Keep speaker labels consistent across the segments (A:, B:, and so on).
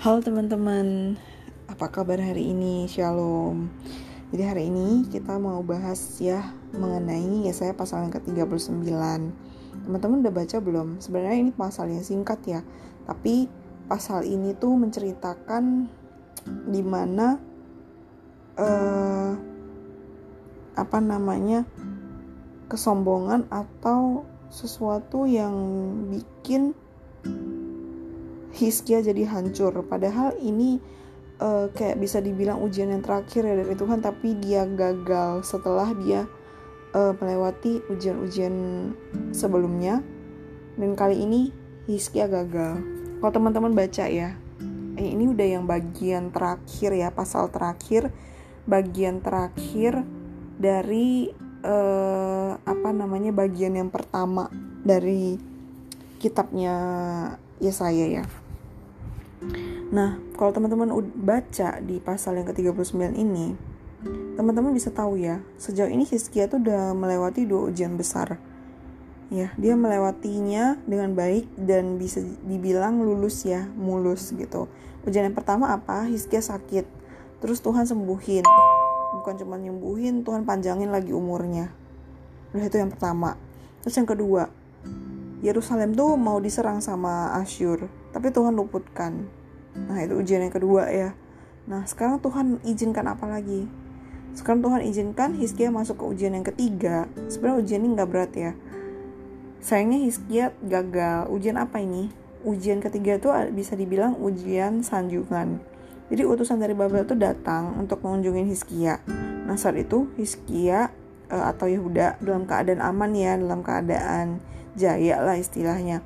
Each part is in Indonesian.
A: Halo teman-teman, apa kabar hari ini? Shalom. Jadi hari ini kita mau bahas ya mengenai ya saya pasal yang ke-39. Teman-teman udah baca belum? Sebenarnya ini pasal yang singkat ya, tapi pasal ini tuh menceritakan di mana uh, apa namanya kesombongan atau sesuatu yang bikin Hiskia jadi hancur. Padahal ini uh, kayak bisa dibilang ujian yang terakhir ya dari Tuhan, tapi dia gagal setelah dia uh, melewati ujian-ujian sebelumnya. Dan kali ini Hiskia gagal. Kalau teman-teman baca ya, eh, ini udah yang bagian terakhir ya, pasal terakhir, bagian terakhir dari uh, apa namanya bagian yang pertama dari kitabnya Yesaya ya. Nah, kalau teman-teman baca di pasal yang ke-39 ini, teman-teman bisa tahu ya, sejauh ini Hizkia tuh udah melewati dua ujian besar. Ya, dia melewatinya dengan baik dan bisa dibilang lulus ya, mulus gitu. Ujian yang pertama apa? Hizkia sakit. Terus Tuhan sembuhin. Bukan cuma nyembuhin, Tuhan panjangin lagi umurnya. Udah itu yang pertama. Terus yang kedua, Yerusalem tuh mau diserang sama Asyur, tapi Tuhan luputkan Nah itu ujian yang kedua ya. Nah sekarang Tuhan izinkan apa lagi? Sekarang Tuhan izinkan Hizkia masuk ke ujian yang ketiga. Sebenarnya ujian ini nggak berat ya. Sayangnya Hizkia gagal. Ujian apa ini? Ujian ketiga itu bisa dibilang ujian sanjungan. Jadi utusan dari Babel itu datang untuk mengunjungi Hizkia. Nah saat itu Hizkia uh, atau Yehuda dalam keadaan aman ya, dalam keadaan jaya lah istilahnya.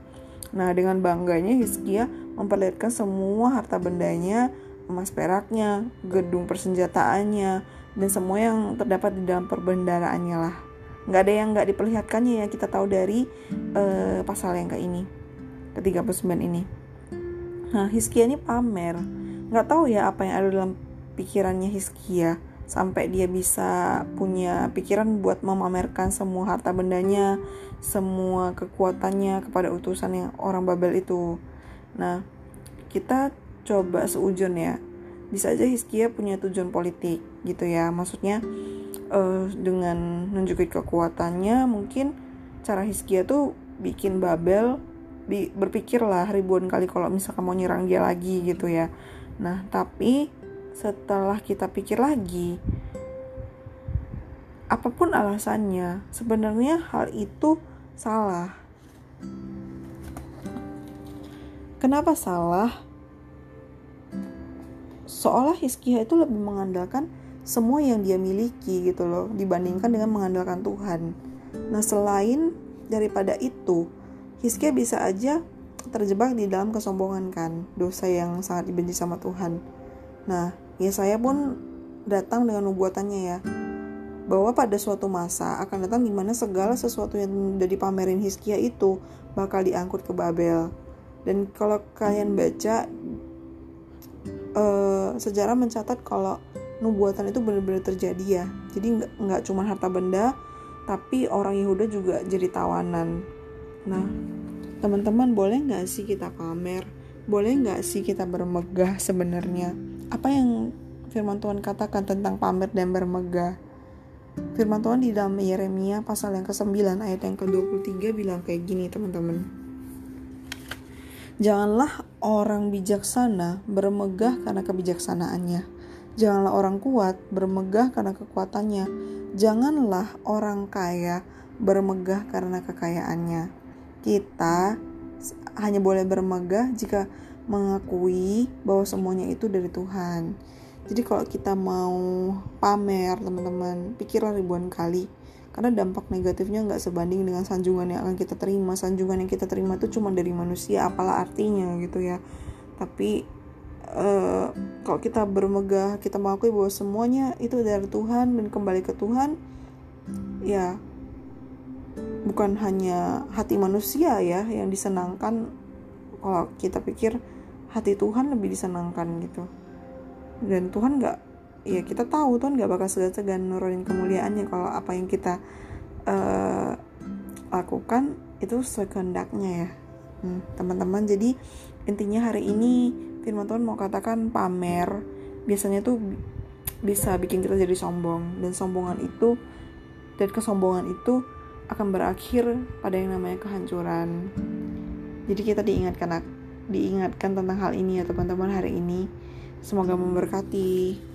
A: Nah dengan bangganya Hizkia memperlihatkan semua harta bendanya, emas peraknya, gedung persenjataannya, dan semua yang terdapat di dalam perbendaraannya lah. Nggak ada yang nggak diperlihatkannya ya kita tahu dari uh, pasal yang ke ini, ke 39 ini. Nah, Hiskia ini pamer. Nggak tahu ya apa yang ada dalam pikirannya Hiskia sampai dia bisa punya pikiran buat memamerkan semua harta bendanya, semua kekuatannya kepada utusan yang orang Babel itu. Nah, kita coba seujon ya. Bisa aja Hizkia punya tujuan politik gitu ya. Maksudnya uh, dengan nunjukin kekuatannya mungkin cara Hizkia tuh bikin Babel berpikirlah ribuan kali kalau misalkan mau nyerang dia lagi gitu ya. Nah, tapi setelah kita pikir lagi apa pun alasannya, sebenarnya hal itu salah Kenapa salah? Seolah Hizkia itu lebih mengandalkan semua yang dia miliki gitu loh dibandingkan dengan mengandalkan Tuhan. Nah, selain daripada itu, Hizkia bisa aja terjebak di dalam kesombongan kan, dosa yang sangat dibenci sama Tuhan. Nah, ya saya pun datang dengan nubuatannya ya. Bahwa pada suatu masa akan datang di mana segala sesuatu yang udah dipamerin Hizkia itu bakal diangkut ke Babel. Dan kalau kalian baca uh, sejarah mencatat kalau nubuatan itu benar-benar terjadi ya. Jadi nggak cuma harta benda tapi orang Yehuda juga jadi tawanan. Nah teman-teman boleh nggak sih kita pamer? Boleh nggak sih kita bermegah sebenarnya apa yang firman Tuhan katakan tentang pamer dan bermegah Firman Tuhan di dalam Yeremia pasal yang ke-9 ayat yang ke-23 bilang kayak gini teman-teman. Janganlah orang bijaksana bermegah karena kebijaksanaannya. Janganlah orang kuat bermegah karena kekuatannya. Janganlah orang kaya bermegah karena kekayaannya. Kita hanya boleh bermegah jika mengakui bahwa semuanya itu dari Tuhan. Jadi kalau kita mau pamer teman-teman, pikirlah ribuan kali. Karena dampak negatifnya nggak sebanding dengan sanjungan yang akan kita terima. Sanjungan yang kita terima itu cuma dari manusia apalah artinya gitu ya. Tapi uh, kalau kita bermegah kita mengakui bahwa semuanya itu dari Tuhan dan kembali ke Tuhan ya bukan hanya hati manusia ya yang disenangkan. Kalau kita pikir hati Tuhan lebih disenangkan gitu. Dan Tuhan nggak ya kita tahu Tuhan nggak bakal segan-segan nurunin kemuliaannya. Kalau apa yang kita uh, lakukan itu sekendaknya ya. Hmm, teman-teman jadi intinya hari ini firman Tuhan mau katakan pamer. Biasanya tuh bisa bikin kita jadi sombong. Dan sombongan itu dan kesombongan itu akan berakhir pada yang namanya kehancuran. Jadi kita diingatkan diingatkan tentang hal ini ya teman-teman hari ini. Semoga memberkati.